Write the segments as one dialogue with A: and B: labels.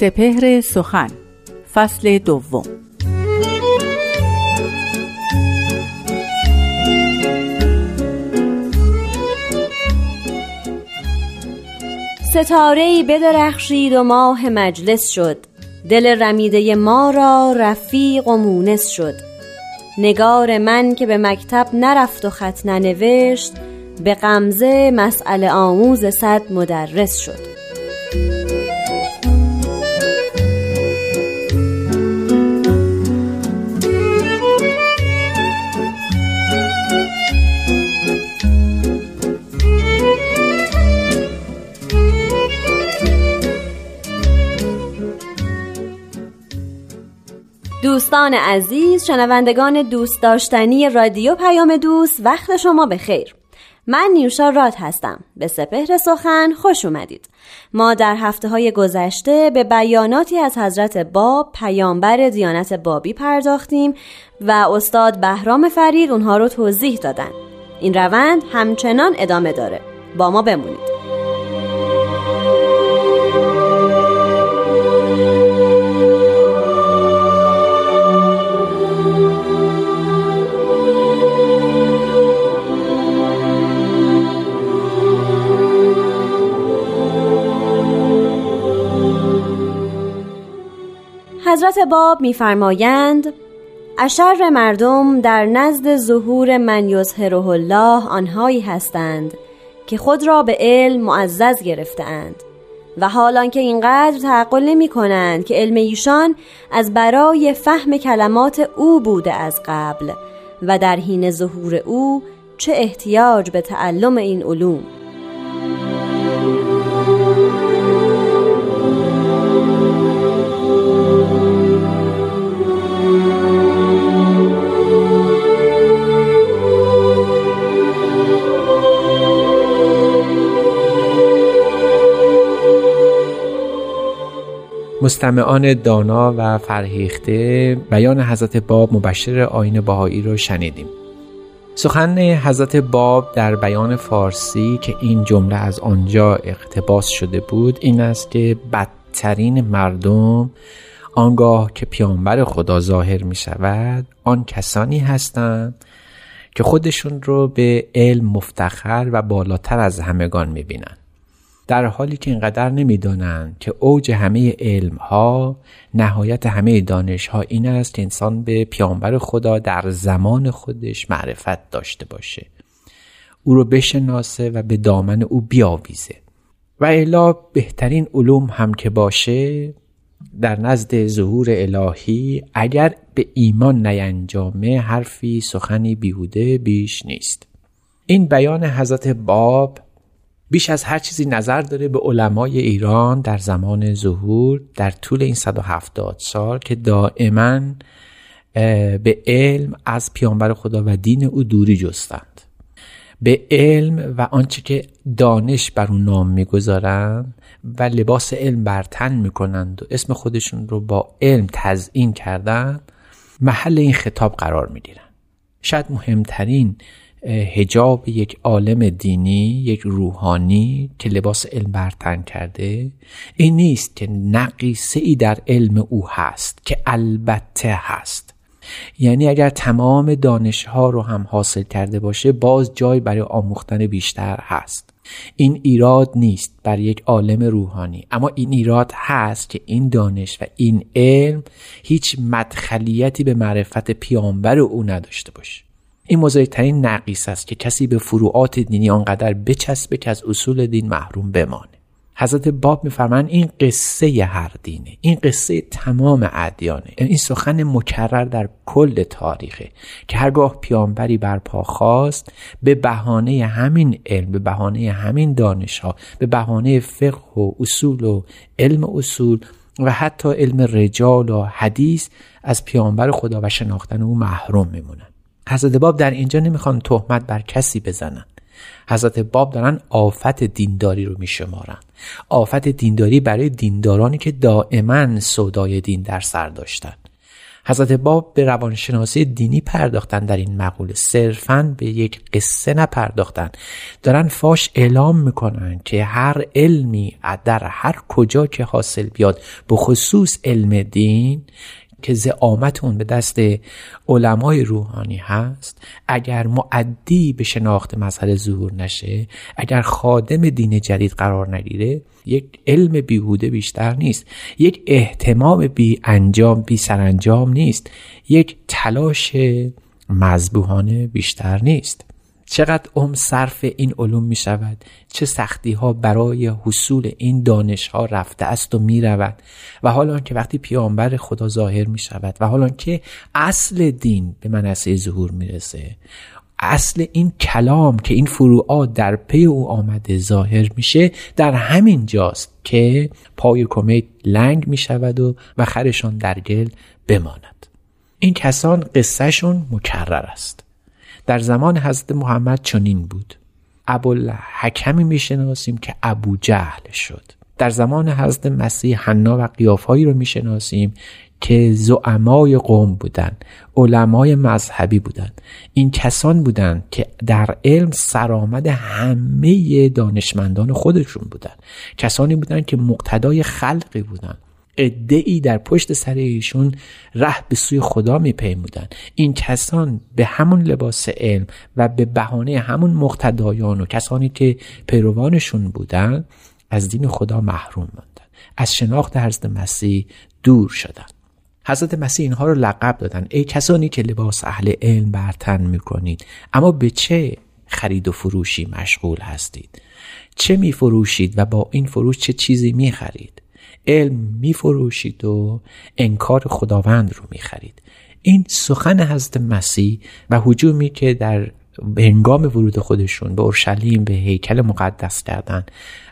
A: سپهر سخن فصل دوم.
B: ستاره ای بدرخشید و ماه مجلس شد. دل رمیده ما را رفیق و مونس شد. نگار من که به مکتب نرفت و خط ننوشت به غمزه مسئله آموز صد مدرس شد. دوستان عزیز شنوندگان دوست داشتنی رادیو پیام دوست وقت شما به خیر من نیوشا راد هستم. به سپهر سخن خوش اومدید. ما در هفته های گذشته به بیاناتی از حضرت باب پیامبر دیانت بابی پرداختیم و استاد بهرام فرید اونها رو توضیح دادن. این روند همچنان ادامه داره. با ما بمونید. حضرت باب میفرمایند اشر مردم در نزد ظهور من یظهره الله آنهایی هستند که خود را به علم معزز گرفتهاند و حالان که اینقدر تعقل نمی کنند که علم ایشان از برای فهم کلمات او بوده از قبل و در حین ظهور او چه احتیاج به تعلم این علوم.
C: مستمعان دانا و فرهیخته بیان حضرت باب مبشر آین بهایی رو شنیدیم. سخن حضرت باب در بیان فارسی که این جمله از آنجا اقتباس شده بود این است که بدترین مردم آنگاه که پیامبر خدا ظاهر می شود آن کسانی هستند که خودشون رو به علم مفتخر و بالاتر از همگان می بینند. در حالی که اینقدر نمی‌دانند که اوج همه علم ها نهایت همه دانش ها این است که انسان به پیامبر خدا در زمان خودش معرفت داشته باشه. او رو بشناسه و به دامن او بیاویزه. و الا بهترین علوم هم که باشه در نزد ظهور الهی اگر به ایمان نینجامه حرفی سخنی بیهوده بیش نیست. این بیان حضرت باب بیش از هر چیزی نظر داره به علمای ایران در زمان ظهور در طول این 170 سال که دائما به علم از پیامبر خدا و دین او دوری جستند. به علم و آنچه که دانش بر اون نام می‌گذارند و لباس علم بر تن می‌کنند و اسم خودشون رو با علم تزئین کردن محل این خطاب قرار می‌گیرن. شاید مهمترین هجاب یک عالم دینی یک روحانی که لباس علم برتن کرده. این نیست که نقیصه ای در علم او هست که البته هست. یعنی اگر تمام دانش ها رو هم حاصل کرده باشه باز جای برای آموختن بیشتر هست. این ایراد نیست بر یک عالم روحانی. اما این ایراد هست که این دانش و این علم هیچ مدخلیتی به معرفت پیامبر او نداشته باشه. این مزایترین نقیص است که کسی به فروعات دینی آنقدر بچسبه که از اصول دین محروم بمانه. حضرت باب میفرمایند این قصه هر دینه این قصه تمام ادیانه. این سخن مکرر در کل تاریخه که هرگاه پیامبری برپا خواست به بهانه همین علم به بهانه همین دانش ها به بهانه فقه و اصول و علم اصول و حتی علم رجال و حدیث از پیامبر خدا و شناختن او محروم میمونن. حضرت باب در اینجا نمی‌خوان تهمت بر کسی بزنن. حضرت باب دارن آفت دینداری رو میشمارن. آفت دینداری برای دیندارانی که دائما سودای دین در سر داشتن. حضرت باب به روانشناسی دینی پرداختن در این مقوله صرفا به یک قصه نپرداختن. دارن فاش اعلام می‌کنن که هر علمی در هر کجا که حاصل بیاد به خصوص علم دین که زعامت اون به دست علمای روحانی هست اگر معدی به شناخت مظهر ظهور نشه اگر خادم دین جدید قرار نگیره یک علم بیهوده بیشتر نیست یک احتمام بی انجام بی سرانجام نیست یک تلاش مذبوحانه بیشتر نیست. چقدر عمر صرف این علوم می شود؟ چه سختی ها برای حصول این دانش ها رفته است و می رود؟ و حالا که وقتی پیامبر خدا ظاهر می شود و حالا که اصل دین به منصه ظهور می رسه اصل این کلام که این فروعات در پی او آمده ظاهر میشه در همین جاست که پای کمیت لنگ می شود و و خرشان در گل بماند. این کسان قصهشون مکرر است. در زمان حضرت محمد چنین بود. ابوالحکمی می‌شناسیم که ابو جهل شد. در زمان حضرت مسیح حنا و قیافهایی رو می‌شناسیم که زعمای قوم بودند علمای مذهبی بودند این کسان بودند که در علم سرآمد همه دانشمندان خودشون بودند کسانی بودند که مقتدای خلقی بودند ای در پشت سر ایشون ره به سوی خدا میپیمودن. این کسان به همون لباس علم و به بهانه همون مقتدایان و کسانی که پیروانشون بودن از دین خدا محروم ماندن از شناخت حضرت مسیح دور شدن. حضرت مسیح اینها رو لقب دادن. ای کسانی که لباس اهل علم برتن می‌کنید اما به چه خرید و فروشی مشغول هستید؟ چه میفروشید و با این فروش چه چیزی می‌خرید؟ علم میفروشید و انکار خداوند رو می‌خرید. این سخن حضرت مسیح و حجومی که در هنگام ورود خودشون به اورشلیم به هیکل مقدس کردن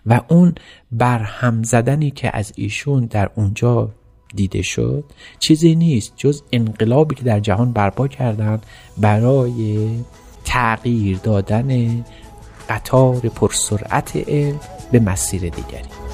C: و اون برهم زدنی که از ایشون در اونجا دیده شد چیزی نیست. جز انقلابی که در جهان برپا کردند برای تغییر دادن قطار پرسرعت علم به مسیر دیگری.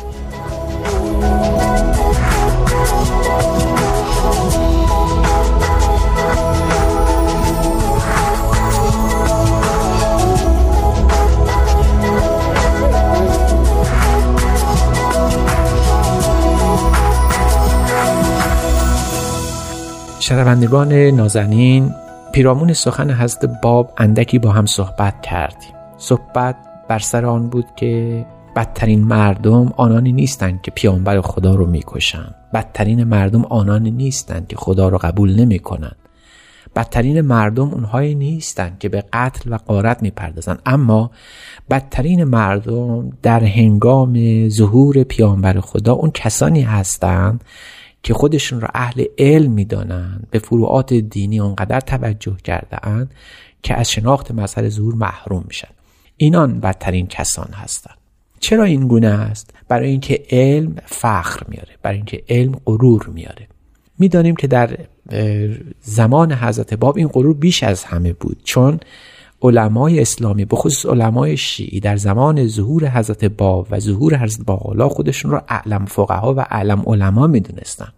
C: شنوندگان نازنین پیرامون سخن حضرت باب اندکی با هم صحبت کردیم. صحبت بر سر آن بود که بدترین مردم آنانی نیستند که پیامبر خدا رو می‌کشند. بدترین مردم آنانی نیستند که خدا رو قبول نمی‌کنند. بدترین مردم اونهایی نیستند که به قتل و قارت می‌پردازند. اما بدترین مردم در هنگام ظهور پیامبر خدا اون کسانی هستند که خودشون را اهل علم می‌دانند به فروعات دینی اونقدر توجه کرده اند که از شناخت مظهر ظهور محروم میشن. اینان بدترین کسان هستند. چرا این گونه است؟ برای اینکه علم فخر میاره برای اینکه علم غرور میاره می‌دانیم که در زمان حضرت باب این غرور بیش از همه بود چون علمای اسلامی به خصوص علمای شیعی در زمان ظهور حضرت باب و ظهور حضرت باقلا خودشون رو اعلم فقها و اعلم علما می‌دونستن.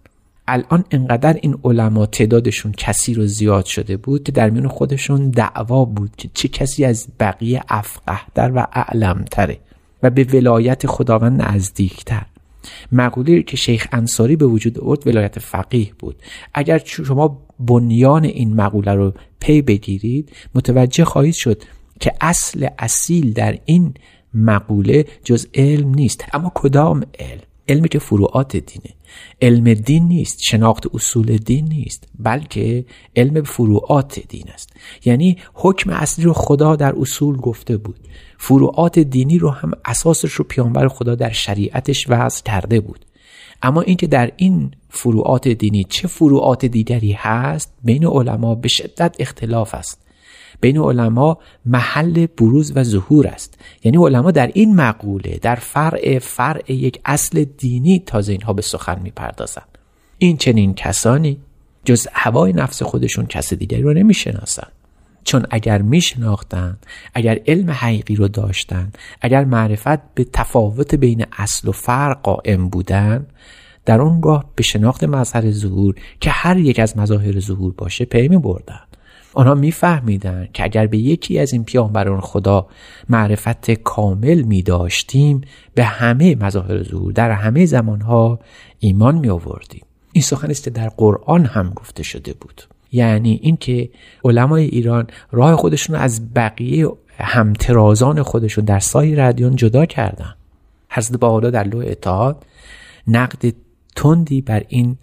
C: الان انقدر این علما تعدادشون کثیر و زیاد شده بود که در میون خودشون دعوا بود که چه کسی از بقیه افقهتر و اعلمتره و به ولایت خداوند نزدیکتر. مقوله که شیخ انصاری به وجود آورد ولایت فقیه بود. اگر شما بنیان این مقوله رو پی بگیرید متوجه خواهید شد که اصل اصیل در این مقوله جز علم نیست. اما کدام علم؟ علمی که فروعات دینه علم دین نیست شناخت اصول دین نیست بلکه علم فروعات دین است. یعنی حکم اصلی رو خدا در اصول گفته بود. فروعات دینی رو هم اساسش رو پیانبر خدا در شریعتش وضع کرده بود. اما اینکه در این فروعات دینی چه فروعات دیگری هست بین علما به شدت اختلاف است. بین علما محل بروز و ظهور است. یعنی علما در این مقوله در فرع فرع یک اصل دینی تازه اینها به سخن می‌پردازند. این چنین کسانی جز هوای نفس خودشون کس دیگری رو نمی‌شناسند. چون اگر میشناختند اگر علم حقیقی رو داشتند اگر معرفت به تفاوت بین اصل و فرق قائم بودن در اونگاه به شناخت مظهر ظهور که هر یک از مظاهر ظهور باشه پی می بردن آنها میفهمیدند که اگر به یکی از این پیامبران خدا معرفت کامل می داشتیم به همه مظاهر ظهور در همه زمانها ایمان می آوردیم این سخن است که در قرآن هم گفته شده بود. یعنی اینکه علمای ایران راه خودشون از بقیه همترازان خودشون در سایر ادیان جدا کردن. حضرت حالا در لوح اتحاد نقد تندی بر این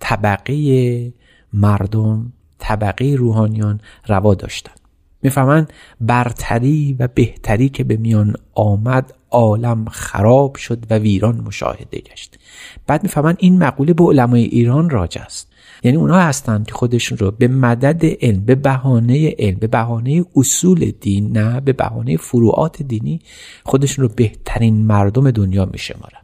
C: طبقه مردم طبقه روحانیان روا داشتند. می‌فهمند برتری و بهتری که به میان آمد عالم خراب شد و ویران مشاهده گشت. بعد می‌فهمند این مقوله به علمای ایران راج است. یعنی اونها هستند که خودشون رو به مدد علم به بهانه علم به بهانه اصول دین نه به بهانه فروعات دینی خودشون رو بهترین مردم دنیا میشمارن.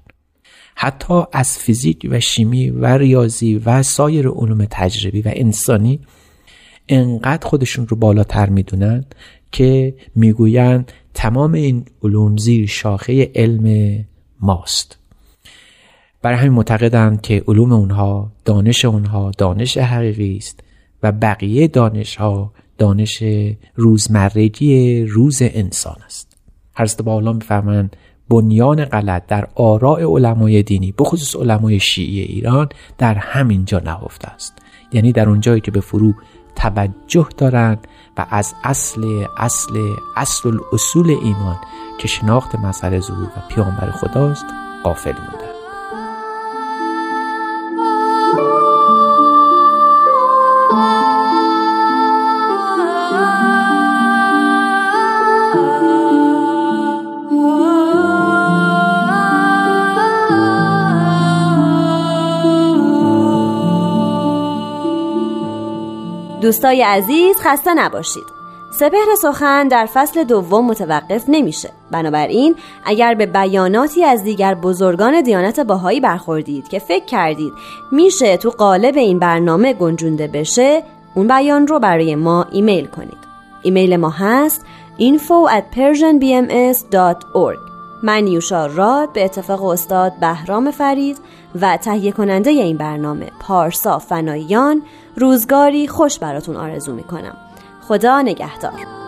C: حتی از فیزیک و شیمی و ریاضی و سایر علوم تجربی و انسانی انقدر خودشون رو بالاتر می‌دونن که می‌گویند تمام این علوم زیر شاخه علم ماست. برای همین معتقدند که علوم اونها دانش اونها دانش حقیقی است و بقیه دانش ها دانش روزمرگی روز انسان است. حضرت بالا می‌فهمند بنیان غلط در آراء علمای دینی بخصوص علمای شیعی ایران در همین جا نهفته است. یعنی در اونجایی که به فرو توجه دارند و از اصل اصل اصل الاصول ایمان که شناخت مسئله ظهور و پیامبر خداست غافل مونده
B: دوستای عزیز خسته نباشید. سپهر سخن در فصل دوم متوقف نمیشه. بنابراین اگر به بیاناتی از دیگر بزرگان دیانت باهایی برخوردید که فکر کردید میشه تو قالب این برنامه گنجونده بشه اون بیان رو برای ما ایمیل کنید. ایمیل ما هست info at persianbms.org من یوشا راد به اتفاق استاد بهرام فرید و تهیه کننده این برنامه پارسا فناییان روزگاری خوش براتون آرزو می‌کنم. خدا نگهدار.